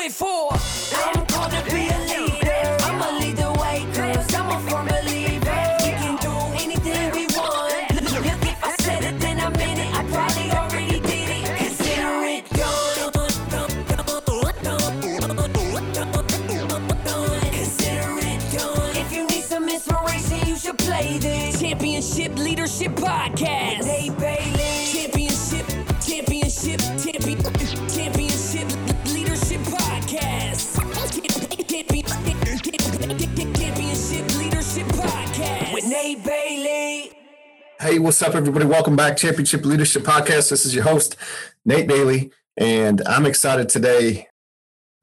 it for. I'm called to be a leader. I'ma lead the way, cause I'm a firm believer. We can do anything we want. Look, if I said it, then I meant it. I probably already did it. Consider it done. Consider it done. If you need some inspiration, you should play this. Championship Leadership Podcast. Hey, what's up, everybody? Welcome back, Championship Leadership Podcast. This is your host, Nate Bailey, and I'm excited today.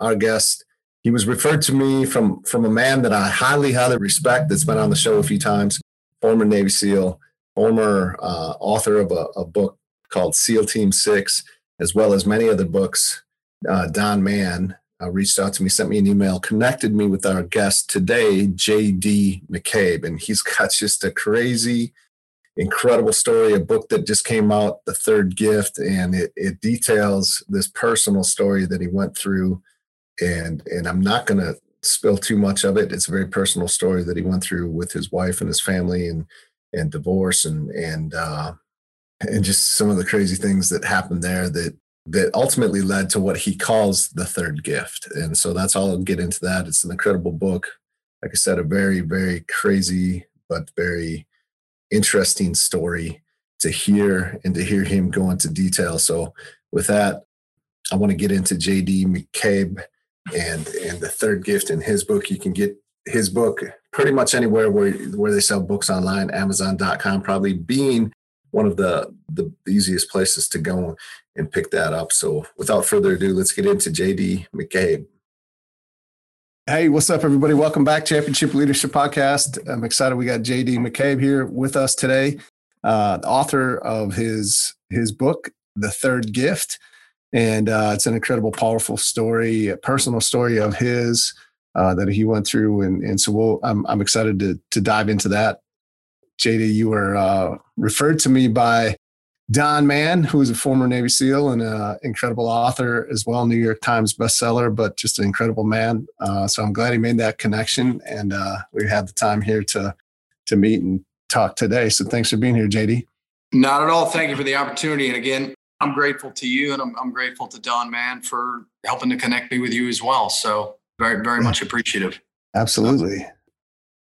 Our guest, he was referred to me from from a man that I highly, highly respect. That's been on the show a few times. Former Navy SEAL, former uh, author of a, a book called SEAL Team Six, as well as many other books. Uh, Don Mann uh, reached out to me, sent me an email, connected me with our guest today, J.D. McCabe, and he's got just a crazy incredible story, a book that just came out, The Third Gift, and it, it details this personal story that he went through. And and I'm not going to spill too much of it. It's a very personal story that he went through with his wife and his family and and divorce and and uh, and just some of the crazy things that happened there that that ultimately led to what he calls the third gift. And so that's all I'll get into that. It's an incredible book. Like I said, a very, very crazy, but very interesting story to hear and to hear him go into detail. So with that, I want to get into JD McCabe and and the third gift in his book. You can get his book pretty much anywhere where where they sell books online, Amazon.com probably being one of the the easiest places to go and pick that up. So without further ado, let's get into JD McCabe. Hey, what's up, everybody? Welcome back, Championship Leadership Podcast. I'm excited we got JD McCabe here with us today, uh, author of his his book, The Third Gift, and uh, it's an incredible, powerful story, a personal story of his uh, that he went through, and and so we'll, I'm I'm excited to to dive into that. JD, you were uh, referred to me by Don Mann, who is a former Navy SEAL and an incredible author as well, New York Times bestseller, but just an incredible man. Uh, so I'm glad he made that connection, and uh, we had the time here to to meet and talk today. So thanks for being here, JD. Not at all. Thank you for the opportunity. And again, I'm grateful to you, and I'm, I'm grateful to Don Mann for helping to connect me with you as well. So very, very much appreciative. Absolutely.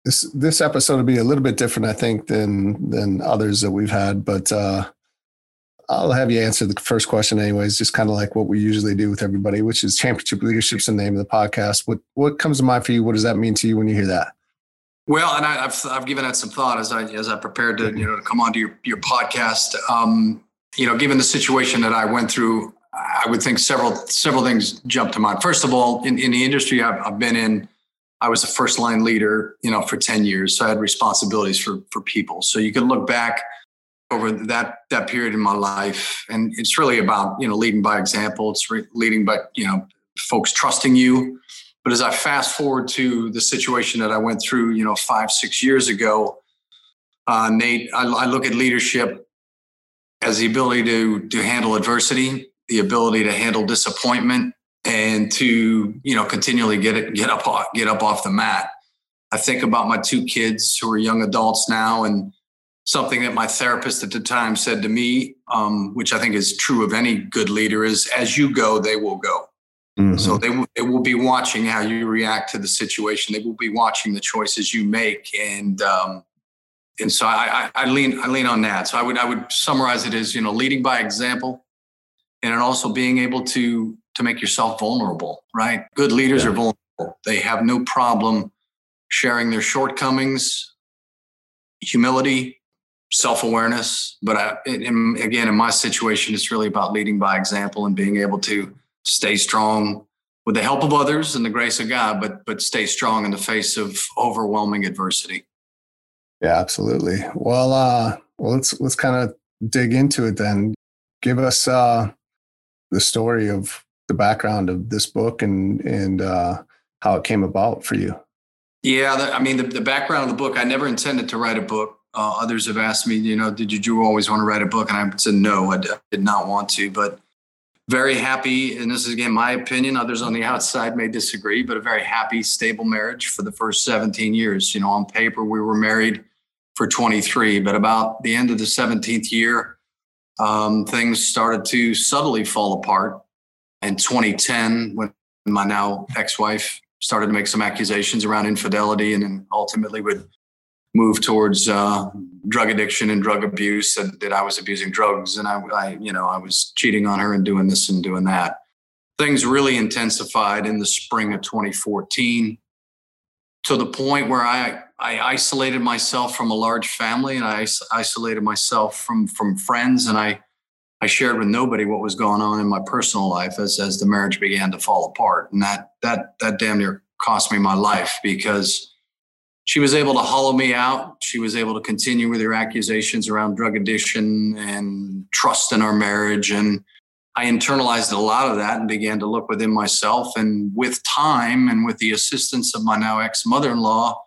This this episode will be a little bit different, I think, than than others that we've had, but uh, I'll have you answer the first question anyways, just kind of like what we usually do with everybody, which is championship leadership's the name of the podcast. What what comes to mind for you? What does that mean to you when you hear that? Well, and I, have I've given that some thought as I as I prepared to you know to come onto your your podcast. Um, you know, given the situation that I went through, I would think several several things jump to mind. First of all, in, in the industry I've, I've been in, I was a first line leader, you know, for ten years, so I had responsibilities for for people. So you can look back over that that period in my life. And it's really about you know leading by example. It's re- leading by you know folks trusting you. But as i fast forward to the situation that i went through you know five six years ago uh, nate I, I look at leadership as the ability to to handle adversity the ability to handle disappointment and to you know continually get it get up off, get up off the mat. I think about my two kids who are young adults now and something that my therapist at the time said to me, um, which I think is true of any good leader, is as you go, they will go. Mm-hmm. So they, w- they will be watching how you react to the situation. They will be watching the choices you make. And um, and so I, I, I lean I lean on that. So I would I would summarize it as you know leading by example, and also being able to to make yourself vulnerable. Right, good leaders yeah. are vulnerable. They have no problem sharing their shortcomings, humility, self awareness. But I, in, again, in my situation, it's really about leading by example and being able to stay strong with the help of others and the grace of God, but but stay strong in the face of overwhelming adversity. Yeah, absolutely. Well, uh, well, let's let's kind of dig into it then. Give us uh, the story of the background of this book and and uh, how it came about for you. Yeah, the, I mean, the, the background of the book. I never intended to write a book. Uh, others have asked me, you know, did you always want to write a book? And I said no, I did not want to. But very happy, and this is again my opinion. Others on the outside may disagree, but a very happy, stable marriage for the first 17 years. You know, on paper we were married for 23, but about the end of the 17th year, um, things started to subtly fall apart. In 2010, when my now ex-wife started to make some accusations around infidelity, and then ultimately would move towards uh, drug addiction and drug abuse, and that I was abusing drugs, and I, I, you know, I was cheating on her and doing this and doing that. Things really intensified in the spring of 2014 to the point where I I isolated myself from a large family and I isolated myself from from friends and I I shared with nobody what was going on in my personal life as as the marriage began to fall apart and that that that damn near cost me my life because she was able to hollow me out she was able to continue with her accusations around drug addiction and trust in our marriage and I internalized a lot of that and began to look within myself and with time and with the assistance of my now ex mother-in-law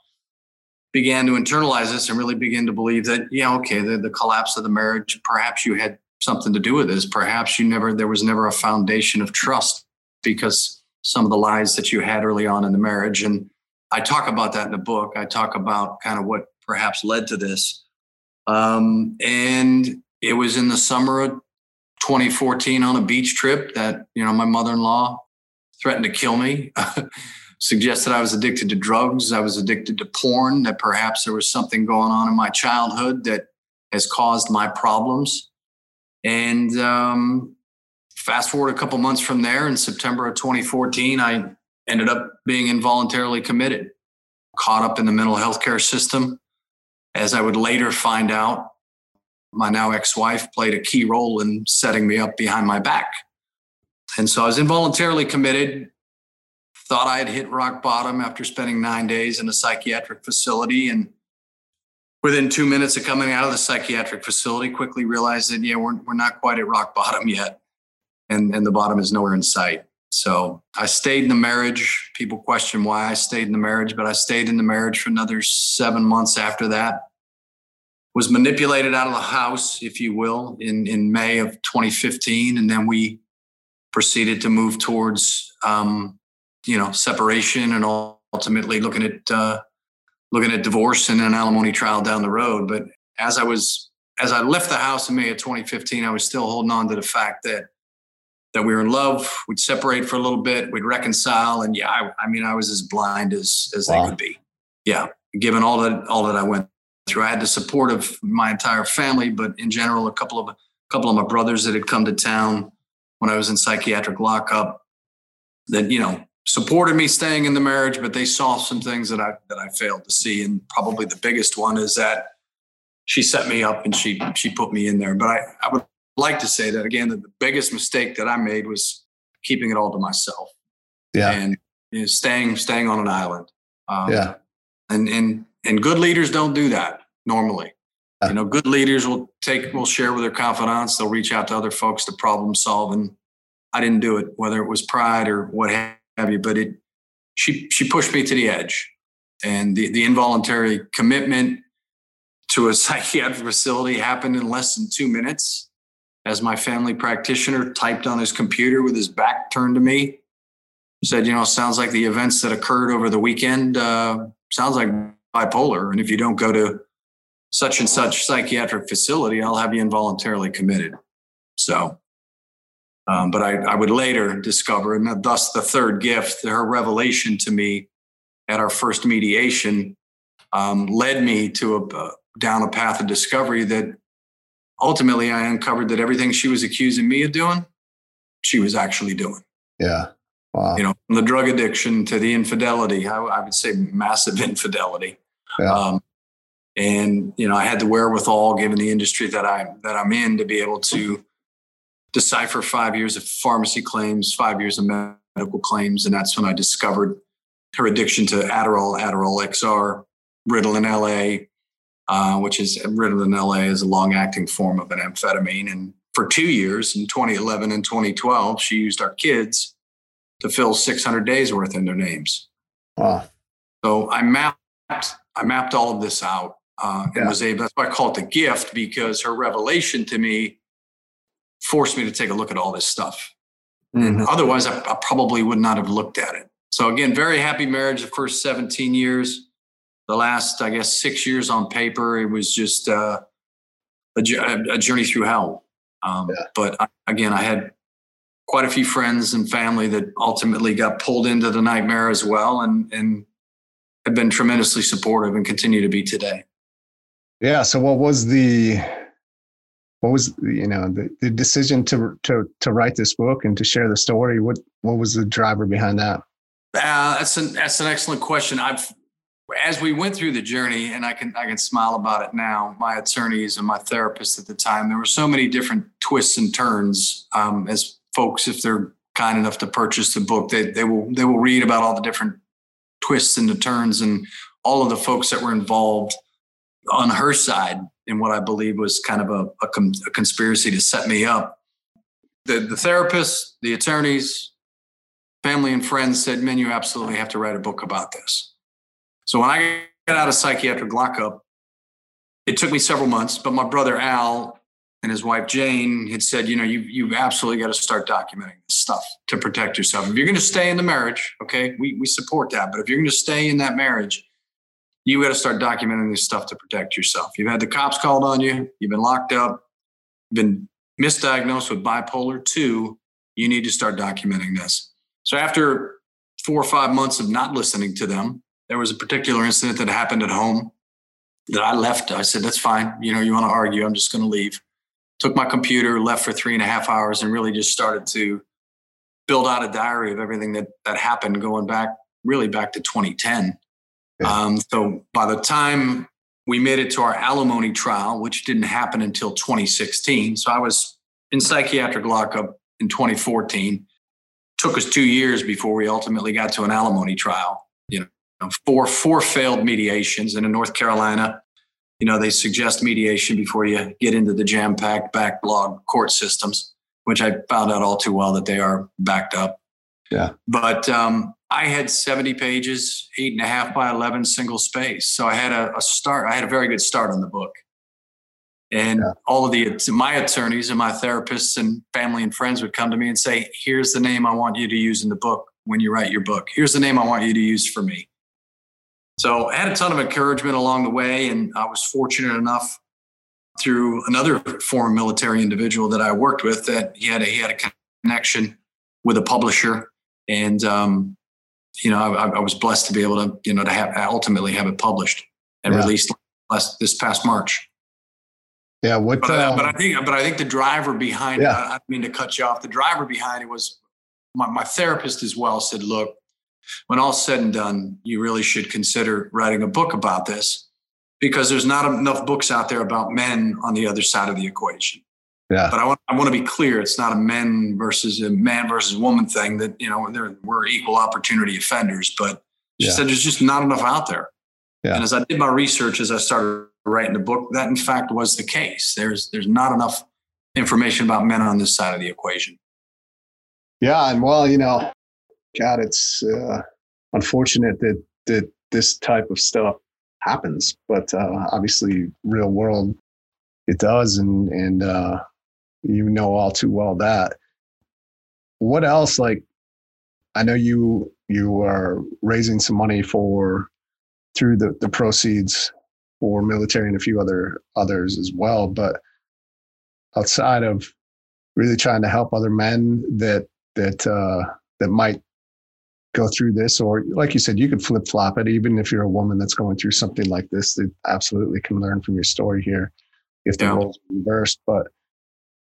began to internalize this and really begin to believe that, yeah, okay, the, the collapse of the marriage, perhaps you had something to do with this. Perhaps you never, there was never a foundation of trust because some of the lies that you had early on in the marriage. And I talk about that in the book. I talk about kind of what perhaps led to this. Um, and it was in the summer of 2014 on a beach trip that, you know, my mother in law threatened to kill me. suggested I was addicted to drugs, I was addicted to porn, that perhaps there was something going on in my childhood that has caused my problems. And um, fast forward a couple months from there, in September of 2014, I ended up being involuntarily committed, caught up in the mental health care system. As I would later find out, my now ex wife played a key role in setting me up behind my back. And so I was involuntarily committed, thought I had hit rock bottom after spending nine days in a psychiatric facility. And within two minutes of coming out of the psychiatric facility, quickly realized that, yeah, we're, we're not quite at rock bottom yet. And, and the bottom is nowhere in sight. So I stayed in the marriage. People question why I stayed in the marriage, but I stayed in the marriage for another seven months after that. Was manipulated out of the house, if you will, in, in May of 2015. And then we proceeded to move towards um, you know separation and ultimately looking at uh, looking at divorce and an alimony trial down the road. But as I was as I left the house in May of 2015, I was still holding on to the fact that that we were in love. We'd separate for a little bit. We'd reconcile, and yeah, I, I mean, I was as blind as as wow. they could be. Yeah, given all that all that I went through, I had the support of my entire family, but in general, a couple of a couple of my brothers that had come to town when I was in psychiatric lockup. That you know supported me staying in the marriage, but they saw some things that I that I failed to see. And probably the biggest one is that she set me up and she she put me in there. But I, I would like to say that again that the biggest mistake that I made was keeping it all to myself. Yeah. And you know, staying staying on an island. Um, yeah. And and and good leaders don't do that normally. You know, good leaders will take will share with their confidants. They'll reach out to other folks to problem solve. And I didn't do it, whether it was pride or what have you. But it, she she pushed me to the edge, and the the involuntary commitment to a psychiatric facility happened in less than two minutes. As my family practitioner typed on his computer with his back turned to me, said, "You know, sounds like the events that occurred over the weekend uh, sounds like bipolar, and if you don't go to such and such psychiatric facility, I'll have you involuntarily committed." So um, but I, I, would later discover, and thus the third gift, her revelation to me at our first mediation um, led me to a, down a path of discovery that ultimately I uncovered that everything she was accusing me of doing, she was actually doing. Yeah. Wow. You know, from the drug addiction to the infidelity, I, I would say massive infidelity. Yeah. Um, and you know, I had the wherewithal, given the industry that I'm that I'm in, to be able to decipher five years of pharmacy claims, five years of medical claims, and that's when I discovered her addiction to Adderall, Adderall XR, Ritalin LA, uh, which is Ritalin LA is a long acting form of an amphetamine. And for two years, in 2011 and 2012, she used our kids to fill 600 days worth in their names. Wow. So I mapped, I mapped all of this out uh, and Yeah. was able. That's why I call it the gift because her revelation to me forced me to take a look at all this stuff. And Mhm. otherwise, I, I probably would not have looked at it. So again, very happy marriage. The first 17 years, the last, I guess, six years on paper, it was just uh, a, a journey through hell. Um, Yeah. But I, again, I had quite a few friends and family that ultimately got pulled into the nightmare as well, and and have been tremendously supportive and continue to be today. Yeah. So what was the what was you know the, the decision to to to write this book and to share the story? What what was the driver behind that? Uh, that's an that's an excellent question. I've as we went through the journey, and I can I can smile about it now. My attorneys and my therapist at the time, there were so many different twists and turns. Um, as folks, if they're kind enough to purchase the book, they they will they will read about all the different twists and the turns and all of the folks that were involved on her side in what I believe was kind of a, a, com- a conspiracy to set me up. The the therapist, the attorneys, family and friends said, "Man, you absolutely have to write a book about this." So when I got out of psychiatric lockup, it took me several months. But my brother Al and his wife Jane had said, "You know, you you've absolutely got to start documenting this stuff to protect yourself. If you're going to stay in the marriage, okay, we we support that. But if you're going to stay in that marriage." You got to start documenting this stuff to protect yourself. You've had the cops called on you. You've been locked up. Been misdiagnosed with bipolar two. You need to start documenting this. So after four or five months of not listening to them, there was a particular incident that happened at home that I left. I said, that's fine. You know, you want to argue, I'm just going to leave. Took my computer, left for three and a half hours, and really just started to build out a diary of everything that that happened going back, really back to 2010. Yeah. Um, so by the time we made it to our alimony trial, which didn't happen until 2016. So I was in psychiatric lockup in 2014 took us two years before we ultimately got to an alimony trial. Four four failed mediations, and in North Carolina, you know, they suggest mediation before you get into the jam-packed backlog court systems, which I found out all too well that they are backed up. Yeah. But um, I had 70 pages, eight and a half by 11 single space. So I had a, a start. I had a very good start on the book. And Yeah. all of the my attorneys and my therapists and family and friends would come to me and say, "Here's the name I want you to use in the book when you write your book. Here's the name I want you to use for me." So I had a ton of encouragement along the way, and I was fortunate enough through another former military individual that I worked with that he had a, he had a connection with a publisher, and um, you know I, I was blessed to be able to you know to have ultimately have it published and Yeah. released last this past March. Yeah. What? But, I, um, but I think, but I think the driver behind it, Yeah. I, I mean to cut you off. The driver behind it was my, my therapist as well said, look, when all's said and done, you really should consider writing a book about this because there's not enough books out there about men on the other side of the equation. Yeah. But I want, I want to be clear. It's not a men versus a man versus woman thing that, you know, there, we're equal opportunity offenders, but she Yeah. said there's just not enough out there. Yeah. And as I did my research, as I started writing the book, that in fact was the case. There's there's not enough information about men on this side of the equation. Yeah, and well, you know, God, it's uh, unfortunate that that this type of stuff happens, but uh, obviously, real world, it does, and and uh, you know all too well that. What else? Like, I know you you are raising some money for through the the proceeds for military and a few other others as well, but outside of really trying to help other men that that uh, that might go through this, or like you said, you could flip flop it. Even if you're a woman that's going through something like this, they absolutely can learn from your story here if the yeah. roles reversed. But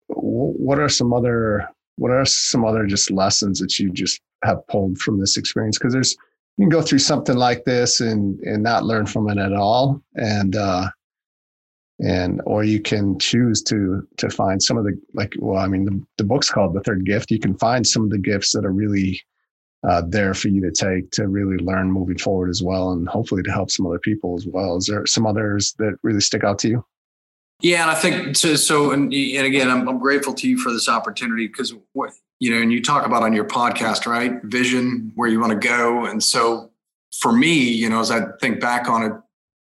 what are some other what are some other just lessons that you just have pulled from this experience? Because there's you can go through something like this and and not learn from it at all, and uh, and or you can choose to to find some of the like well i mean the, the book's called the third gift you can find some of the gifts that are really uh, there for you to take to really learn moving forward as well and hopefully to help some other people as well is there some others that really stick out to you yeah and i think so, so and, and again I'm, I'm grateful to you for this opportunity because what you know and you talk about on your podcast right vision where you want to go and so for me you know as i think back on it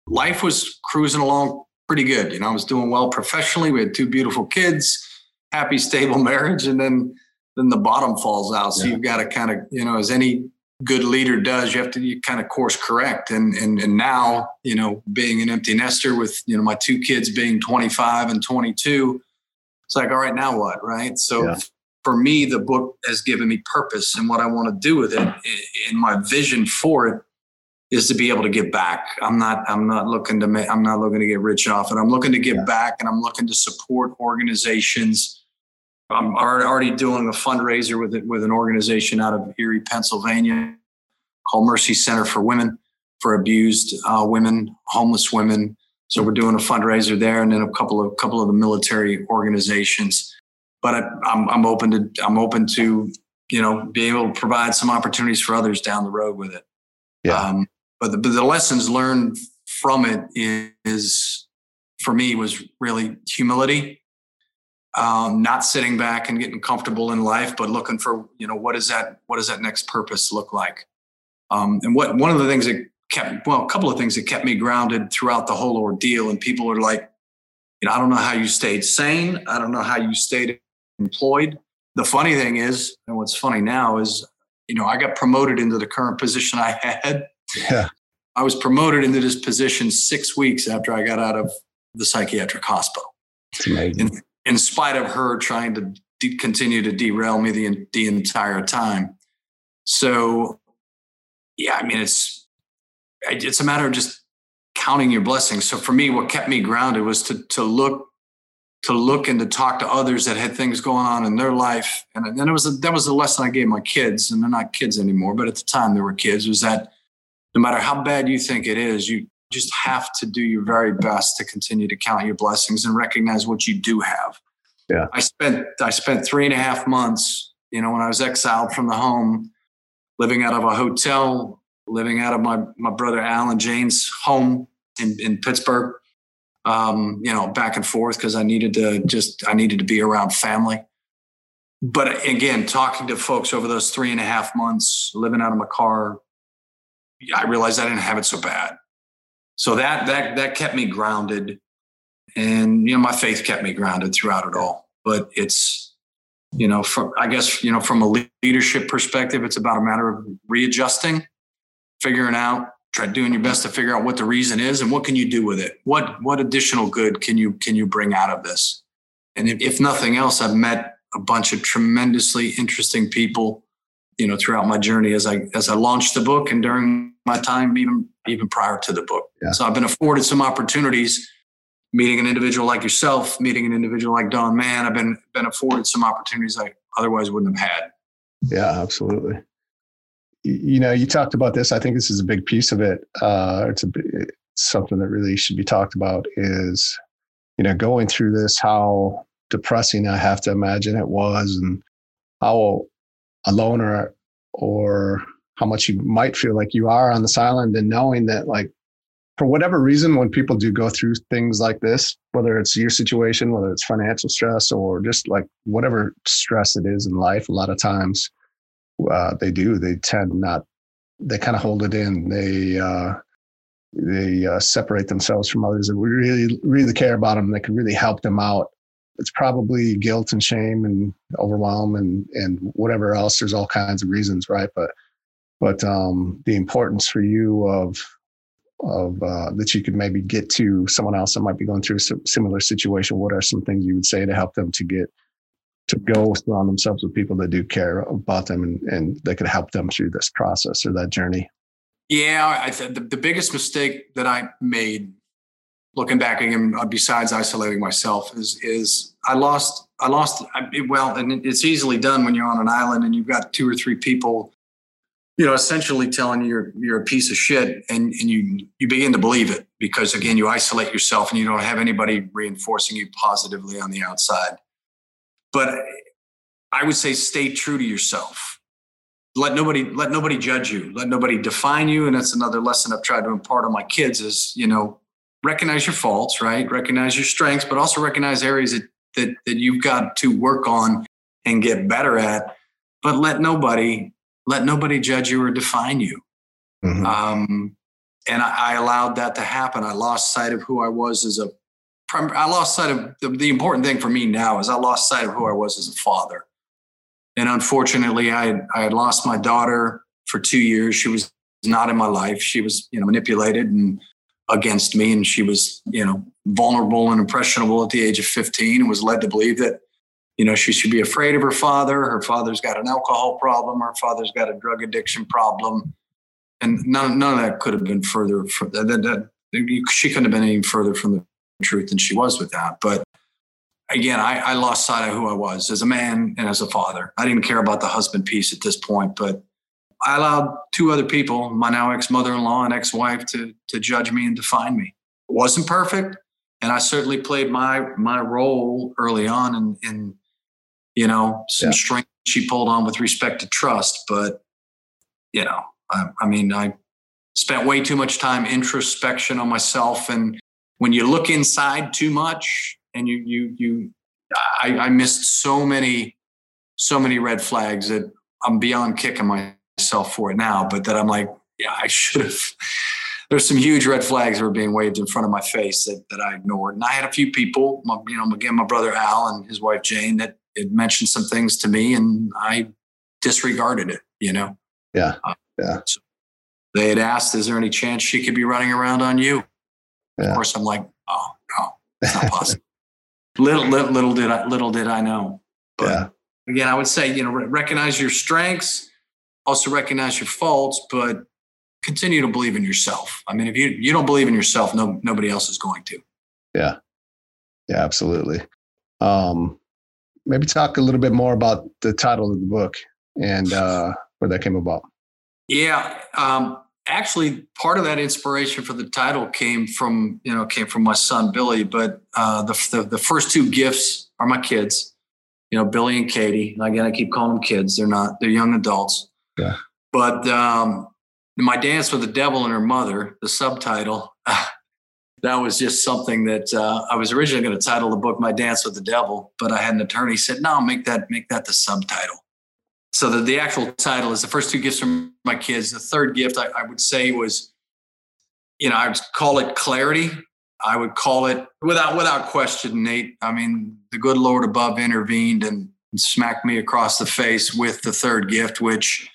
life was cruising along pretty good. You know, I was doing well professionally. We had two beautiful kids, happy, stable marriage, and then then the bottom falls out. So yeah. you've got to kind of, you know, as any good leader does, you have to you kind of course correct. And and and now, you know, being an empty nester with you know my two kids being 25 and 22, it's like, all right, now what, right? So. Yeah. For me, the book has given me purpose and what I want to do with it, and my vision for it is to be able to give back. I'm not I'm not looking to make I'm not looking to get rich off it. I'm looking to give yeah. back and I'm looking to support organizations. I'm already doing a fundraiser with it with an organization out of Erie, Pennsylvania called Mercy Center for Women for abused uh, women, homeless women. So we're doing a fundraiser there, and then a couple of couple of the military organizations. But I, I'm I'm open to I'm open to you know be able to provide some opportunities for others down the road with it. Yeah. Um, but the, but the lessons learned from it is for me was really humility um, not sitting back and getting comfortable in life but looking for you know what is that what does that next purpose look like? Um, and what one of the things that kept well a couple of things that kept me grounded throughout the whole ordeal and people are like you know i don't know how you stayed sane. I don't know how you stayed employed. The funny thing is and what's funny now is you know i got promoted into the current position i had. Yeah. I was promoted into this position six weeks after I got out of the psychiatric hospital. In, in spite of her trying to de- continue to derail me the, the entire time. So, yeah, I mean, it's it's a matter of just counting your blessings. So for me, what kept me grounded was to to look to look and to talk to others that had things going on in their life. And then it was a, that was the lesson I gave my kids, and they're not kids anymore, but at the time they were kids. Was that no matter how bad you think it is, you just have to do your very best to continue to count your blessings and recognize what you do have. Yeah. I spent I spent three and a half months, you know, when I was exiled from the home, living out of a hotel, living out of my my brother Al and Jane's home in, in Pittsburgh. Um, you know, back and forth because I needed to just I needed to be around family. But again, talking to folks over those three and a half months, living out of my car, I realized I didn't have it so bad. So that that that kept me grounded, and you know my faith kept me grounded throughout it all. But it's you know from I guess you know from a leadership perspective, it's about a matter of readjusting, figuring out, try doing your best to figure out what the reason is and what can you do with it. What what additional good can you can you bring out of this? And if, if nothing else, I've met a bunch of tremendously interesting people you know throughout my journey as I as I launched the book and during my time even even prior to the book. Yeah. So I've been afforded some opportunities meeting an individual like yourself, meeting an individual like Don Mann. I've been been afforded some opportunities I otherwise wouldn't have had. Yeah, absolutely. You know, you talked about this. I think this is a big piece of it. Uh, it's a it's something that really should be talked about. Is you know going through this, how depressing I have to imagine it was, and how alone or or how much you might feel like you are on this island and knowing that like for whatever reason when people do go through things like this whether it's your situation whether it's financial stress or just like whatever stress it is in life a lot of times uh, they do they tend not they kind of hold it in they uh, they uh, separate themselves from others that really really care about them that can really help them out it's probably guilt and shame and overwhelm and and whatever else there's all kinds of reasons right but but um the importance for you of of uh, that you could maybe get to someone else that might be going through a similar situation what are some things you would say to help them to get to go surround themselves with people that do care about them and, and that could help them through this process or that journey. Yeah, I th- the, the biggest mistake that I made looking back again, uh, besides isolating myself, is is I lost I lost well, and it's easily done when you're on an island and you've got two or three people, you know, essentially telling you you're you're a piece of shit, and and you you begin to believe it because again you isolate yourself and you don't have anybody reinforcing you positively on the outside. But I would say stay true to yourself. Let nobody let nobody judge you. Let nobody define you. And that's another lesson I've tried to impart on my kids is, you know, recognize your faults, right? Recognize your strengths, but also recognize areas that that that you've got to work on and get better at. But let nobody let nobody judge you or define you. Mm-hmm. Um, and I, I, allowed that to happen. I lost sight of who I was as a. I lost sight of the, the important thing for me now is I lost sight of who I was as a father. And unfortunately, I had, I had lost my daughter for two years. She was not in my life. She was, you know, manipulated and against me, and she was, you know, vulnerable and impressionable at the age of 15, and was led to believe that, you know, she should be afraid of her father. Her father's got an alcohol problem. Her father's got a drug addiction problem, and none none of that could have been further from that. that, that she couldn't have been any further from the truth than she was with that. But again, I, I, lost sight of who I was as a man and as a father. I didn't care about the husband piece at this point, but I allowed two other people, my now ex mother in law and ex wife, to, to judge me and define me. It wasn't perfect. And I certainly played my my role early on in, in you know, some yeah. strength she pulled on with respect to trust. But, you know, I, I mean, I spent way too much time introspection on myself. And when you look inside too much, and you you you I, I missed so many so many red flags that I'm beyond kicking myself for it now, but that I'm like, yeah, I should have. There's some huge red flags that were being waved in front of my face that, that I ignored. And I had a few people, my, you know, again, my brother Al and his wife Jane, that had mentioned some things to me, and I disregarded it. You know. Yeah. Uh, yeah. So they had asked, "Is there any chance she could be running around on you?" Yeah. Of course, I'm like, "Oh no, it's not possible." little, little, little did I, little did I know. But yeah. again, I would say, you know, recognize your strengths, also recognize your faults, but continue to believe in yourself. I mean, if you, you don't believe in yourself, no, nobody else is going to. Yeah. Yeah, absolutely. Um, maybe talk a little bit more about the title of the book and uh, where that came about. Yeah. Um, actually part of that inspiration for the title came from you know came from my son billy but uh, the, the, the first two gifts are my kids you know billy and katie and again i keep calling them kids they're not they're young adults yeah but um, my dance with the devil and her mother the subtitle that was just something that uh, i was originally going to title the book my dance with the devil but i had an attorney said no make that make that the subtitle so the, the actual title is the first two gifts from my kids. The third gift I, I would say was, you know, I would call it clarity. I would call it without without question, Nate. I mean, the good Lord above intervened and, and smacked me across the face with the third gift, which,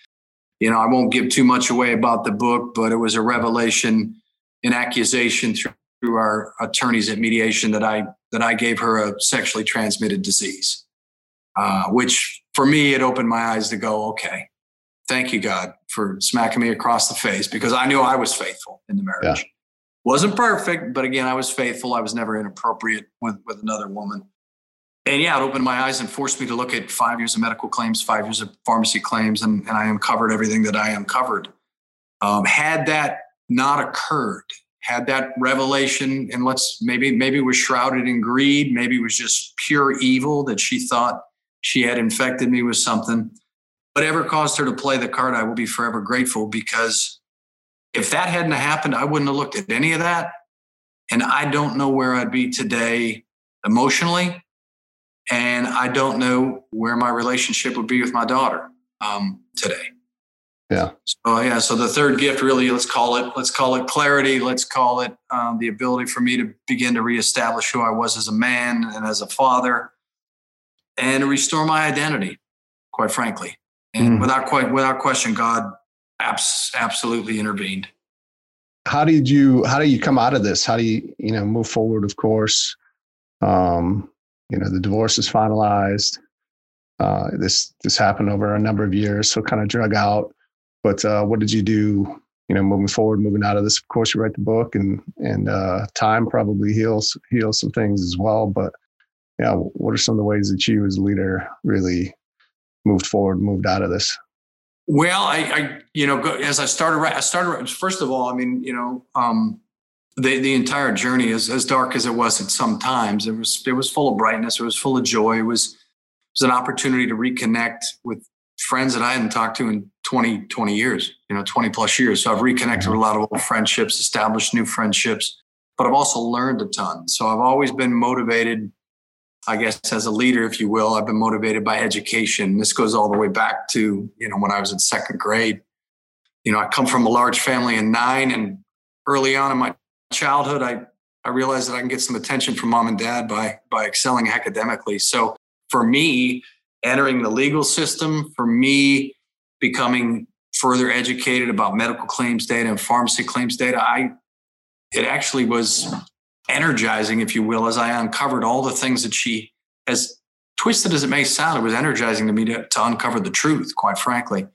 you know, I won't give too much away about the book, but it was a revelation, an accusation through, through our attorneys at mediation that I that I gave her a sexually transmitted disease, uh, which for me, it opened my eyes to go, okay, thank you, God, for smacking me across the face because I knew I was faithful in the marriage. Yeah. Wasn't perfect, but again, I was faithful. I was never inappropriate with, with another woman. And yeah, it opened my eyes and forced me to look at five years of medical claims, five years of pharmacy claims, and, and I uncovered everything that I uncovered. Um, had that not occurred, had that revelation, and let's maybe maybe was shrouded in greed, maybe it was just pure evil that she thought she had infected me with something. Whatever caused her to play the card, I will be forever grateful because if that hadn't happened, I wouldn't have looked at any of that. And I don't know where I'd be today emotionally. And I don't know where my relationship would be with my daughter um, today. Yeah. So yeah. So the third gift, really, let's call it let's call it clarity. Let's call it um, the ability for me to begin to reestablish who I was as a man and as a father, and restore my identity, quite frankly. And mm. without quite without question, God abs- absolutely intervened. How did you how do you come out of this? How do you, you know, move forward, of course? Um, you know, the divorce is finalized. uh, this this happened over a number of years, so kind of drug out. But uh, what did you do? You know, moving forward, moving out of this. Of course, you write the book, and and uh, time probably heals heals some things as well. But yeah, what are some of the ways that you, as a leader, really moved forward, moved out of this? Well, I, I you know, as I started, I started first of all. I mean, you know, um, the the entire journey, is as dark as it was at some times, it was it was full of brightness. It was full of joy. It was it was an opportunity to reconnect with friends that I hadn't talked to in 20, 20 years, you know, 20 plus years. So I've reconnected with a lot of old friendships, established new friendships, but I've also learned a ton. So I've always been motivated I guess as a leader, if you will, I've been motivated by education. This goes all the way back to, you know, when I was in second grade. You know, I come from a large family in nine, and early on in my childhood, I, I realized that I can get some attention from mom and dad by by excelling academically. So for me, entering the legal system, for me becoming further educated about medical claims data and pharmacy claims data, I it actually was energizing, if you will, as I uncovered all the things that she, as twisted as it may sound, it was energizing to me to, to uncover the truth, quite frankly. Yeah.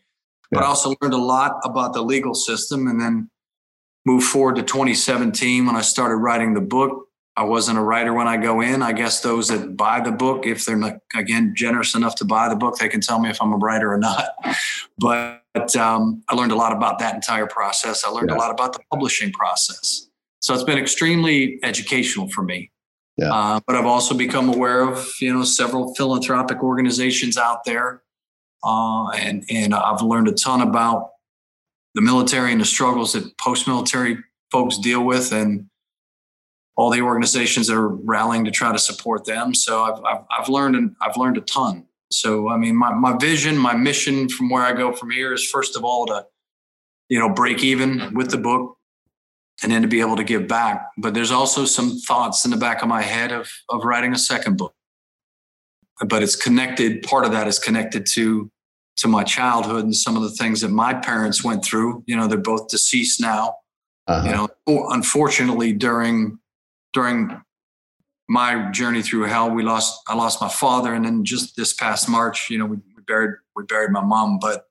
But I also learned a lot about the legal system and then moved forward to 2017 when I started writing the book. I wasn't a writer when I go in. I guess those that buy the book, if they're not, again, generous enough to buy the book, they can tell me if I'm a writer or not. But um, I learned a lot about that entire process. I learned yeah. a lot about the publishing process. So it's been extremely educational for me. Yeah. Uh, but I've also become aware of you know several philanthropic organizations out there, uh, and and I've learned a ton about the military and the struggles that post-military folks deal with, and all the organizations that are rallying to try to support them. So I've I've, I've learned and I've learned a ton. So I mean, my my vision, my mission from where I go from here is first of all to you know break even with the book and then to be able to give back. But there's also some thoughts in the back of my head of of writing a second book. But it's connected. Part of that is connected to to my childhood and some of the things that my parents went through. You know, they're both deceased now. Uh-huh. You know, unfortunately, during during my journey through hell, we lost. I lost my father, and then just this past March, you know, we, we buried we buried my mom. But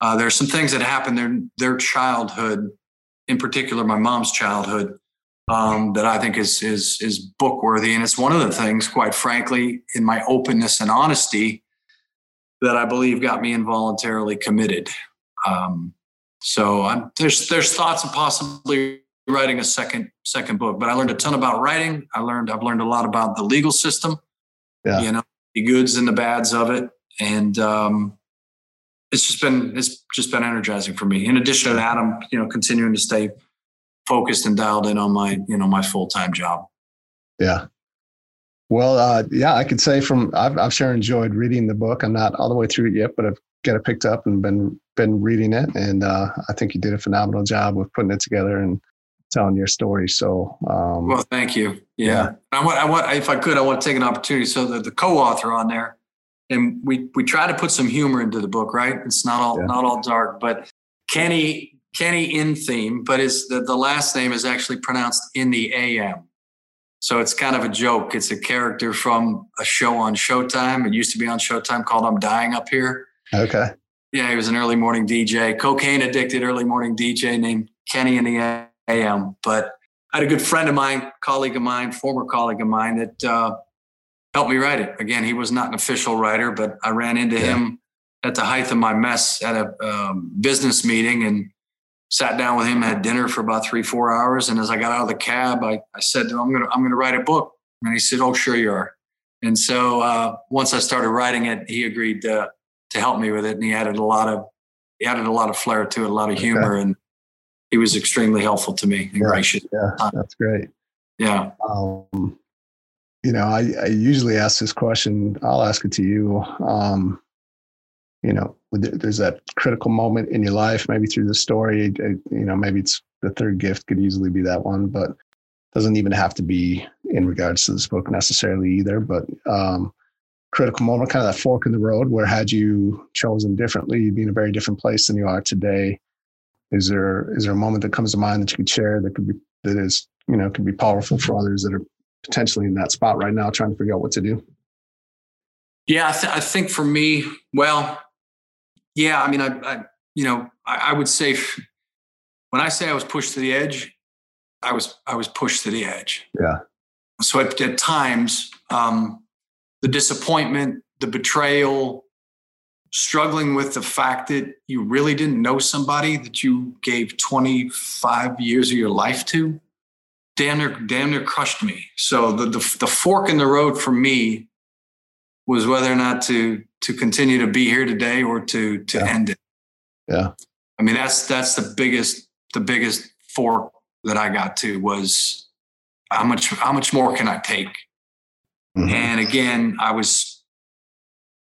uh, there's some things that happened in their childhood in particular my mom's childhood um, that I think is is is book worthy, and it's one of the things, quite frankly, in my openness and honesty, that I believe got me involuntarily committed. Um, so I'm, there's there's thoughts of possibly writing a second second book, but I learned a ton about writing. I learned I've learned a lot about the legal system, yeah. you know, the goods and the bads of it, and um, it's just been it's just been energizing for me. In addition to that, I'm you know continuing to stay focused and dialed in on my you know my full time job. Yeah. Well, uh, yeah, I could say from I've, I've sure enjoyed reading the book. I'm not all the way through it yet, but I've got it picked up and been been reading it, and uh, I think you did a phenomenal job with putting it together and telling your story. So, um, well, thank you. Yeah, yeah. I want I want if I could, I want to take an opportunity. So the, the co-author on there and we we try to put some humor into the book, right? It's not all yeah. not all dark, but Kenny Kenny in theme, but is the, the last name is actually pronounced in the AM. So it's kind of a joke. It's a character from a show on Showtime. It used to be on Showtime called I'm Dying Up Here. Okay. Yeah, he was an early morning DJ, cocaine addicted early morning DJ named Kenny in the AM. But I had a good friend of mine, colleague of mine, former colleague of mine that uh, helped me write it. Again, he was not an official writer, but I ran into yeah. him at the height of my mess at a um, business meeting and sat down with him, had dinner for about three, four hours. And as I got out of the cab, I, I said I'm going to, I'm going to write a book. And he said, Oh, sure you are. And so uh, once I started writing it, he agreed to, to help me with it. And he added a lot of, he added a lot of flair to it, a lot of humor. Okay. And he was extremely helpful to me and yeah, gracious. Yeah, that's great. Yeah. Um, you know, I, I usually ask this question. I'll ask it to you. Um, you know, there's that critical moment in your life, maybe through the story. You know, maybe it's the third gift could easily be that one, but doesn't even have to be in regards to this book necessarily either. But um, critical moment, kind of that fork in the road, where had you chosen differently, you'd be in a very different place than you are today. Is there is there a moment that comes to mind that you could share that could be that is you know could be powerful for others that are potentially in that spot right now trying to figure out what to do? Yeah, I, th- I think for me, well, yeah, I mean, I, I you know, I, I would say when I say I was pushed to the edge, I was I was pushed to the edge. Yeah. So at, at times, um, the disappointment, the betrayal, struggling with the fact that you really didn't know somebody that you gave 25 years of your life to, damn near, damn near crushed me. So the, the, the fork in the road for me was whether or not to to continue to be here today or to to Yeah. end it. Yeah. I mean, that's that's the biggest the biggest fork that I got to was how much how much more can I take? Mhm. And again, I was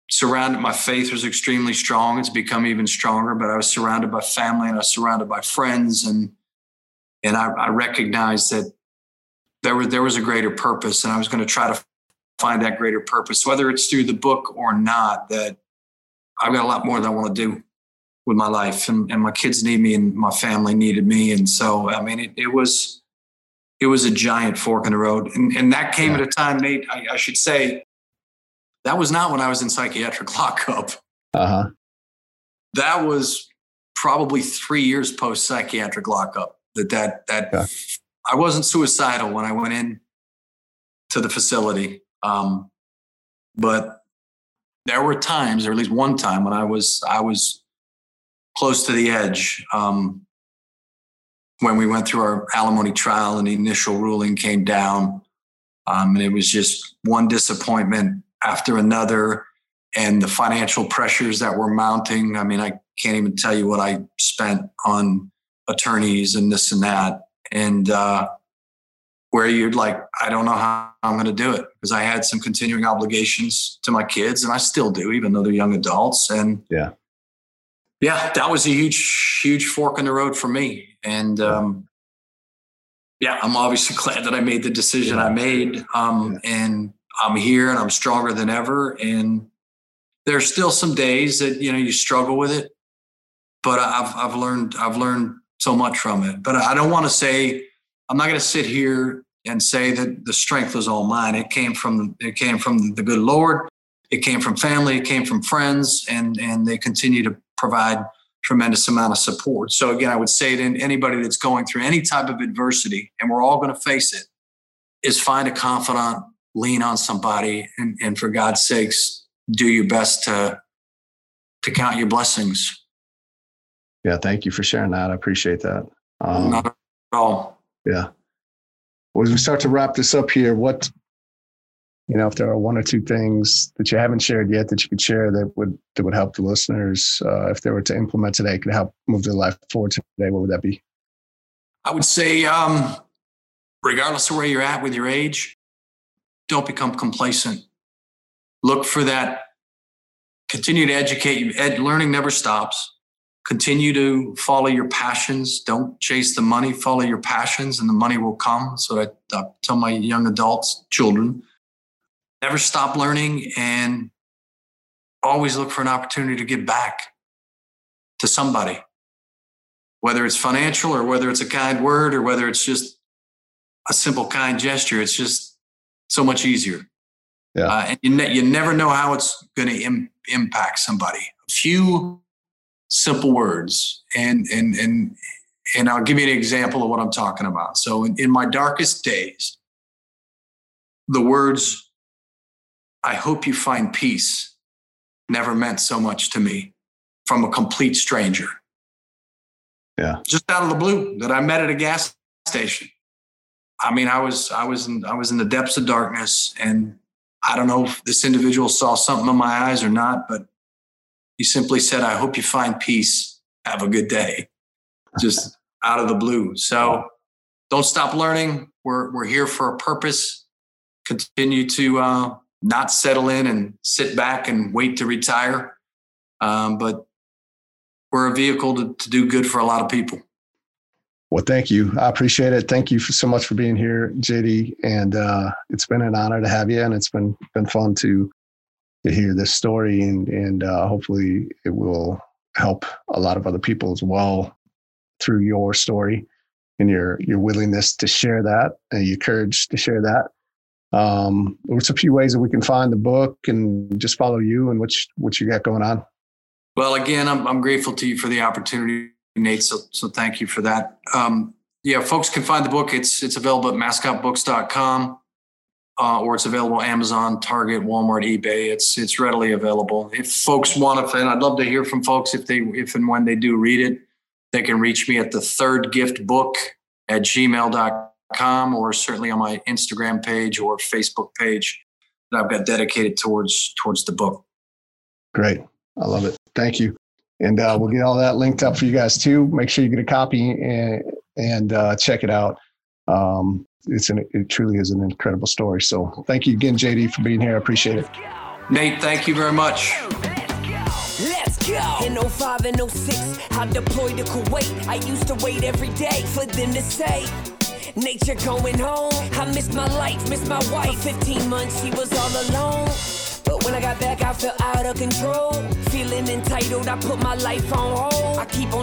surrounded, my faith was extremely strong. It's become even stronger, but I was surrounded by family and I was surrounded by friends. And, and I, I recognized that there was, there was a greater purpose and I was going to try to find that greater purpose, whether it's through the book or not, that I've got a lot more that I want to do with my life and, and my kids need me and my family needed me. And so, I mean, it, it was, it was a giant fork in the road. And, and that came Yeah. at a time, Nate, I, I should say, that was not when I was in psychiatric lockup. Uh-huh. That was probably three years post psychiatric lockup. That that that Yeah. I wasn't suicidal when I went in to the facility, um, but there were times, or at least one time, when I was I was close to the edge. Um, when we went through our alimony trial and the initial ruling came down, um, and it was just one disappointment after another, and the financial pressures that were mounting. I mean, I can't even tell you what I spent on attorneys and this and that, and uh, where you're like, I don't know how I'm going to do it because I had some continuing obligations to my kids, and I still do, even though they're young adults. And Yeah. yeah, that was a huge, huge fork in the road for me. And um, yeah, I'm obviously glad that I made the decision I made. Um, And I'm here and I'm stronger than ever. And there's still some days that you know you struggle with it, but I've I've learned I've learned so much from it. But I don't want to say I'm not going to sit here and say that the strength was all mine. It came from it came from the good Lord. It came from family. It came from friends, and and they continue to provide tremendous amount of support. So again, I would say to anybody that's going through any type of adversity, and we're all going to face it, is find a confidant, lean on somebody, and, and for God's sakes, do your best to to count your blessings. Yeah. Thank you for sharing that. I appreciate that. Um, Not at all. Yeah. Well, as we start to wrap this up here, what, you know, if there are one or two things that you haven't shared yet that you could share that would that would help the listeners, uh, if they were to implement today, could help move their life forward today, what would that be? I would say, um, regardless of where you're at with your age, don't become complacent. Look for that. Continue to educate. Ed, learning never stops. Continue to follow your passions. Don't chase the money. Follow your passions, and the money will come. So I, I tell my young adults, children, never stop learning, and always look for an opportunity to give back to somebody whether it's financial or whether it's a kind word or whether it's just a simple kind gesture it's just so much easier Yeah. uh, and you, ne- you never know how it's going to Im- impact somebody a few simple words and and and and i'll give you an example of what i'm talking about so in, in my darkest days the words i hope you find peace never meant so much to me from a complete stranger Yeah. just out of the blue that I met at a gas station. I mean, I was I was in I was in the depths of darkness, and I don't know if this individual saw something in my eyes or not, but he simply said, "I hope you find peace. Have a good day." Just out of the blue. So don't stop learning. We're we're here for a purpose. Continue to uh, not settle in and sit back and wait to retire, um, but we're a vehicle to, to do good for a lot of people. Well, thank you. I appreciate it. Thank you for, so much for being here, JD. And uh, it's been an honor to have you, and it's been been fun to to hear this story, and and uh, hopefully it will help a lot of other people as well through your story and your your willingness to share that and your courage to share that. Um, what's a few ways that we can find the book and just follow you and what you, what you got going on? Well, again, I'm, I'm grateful to you for the opportunity, Nate. So, so thank you for that. Um, yeah, folks can find the book. It's it's available at mascotbooks.com uh, or it's available Amazon, Target, Walmart, eBay. It's it's readily available. If folks want to, and I'd love to hear from folks if they if and when they do read it, they can reach me at the third gift book at gmail.com or certainly on my Instagram page or Facebook page that I've got dedicated towards towards the book. Great. I love it. Thank you. And uh, we'll get all that linked up for you guys too. Make sure you get a copy and and uh, check it out. Um, it's an, it truly is an incredible story. So thank you again, JD, for being here. I appreciate it. Nate, thank you very much. In 05 and 06, I deployed to Kuwait. I used to wait every day for them to say, Nature going home. I missed my life, missed my wife. 15 months, she was all alone. But when I got back, I felt out of control. Feeling entitled, I put my life on hold. I keep on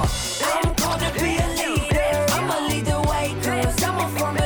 I'm to be a leader. I'ma lead the way, cause I'm a former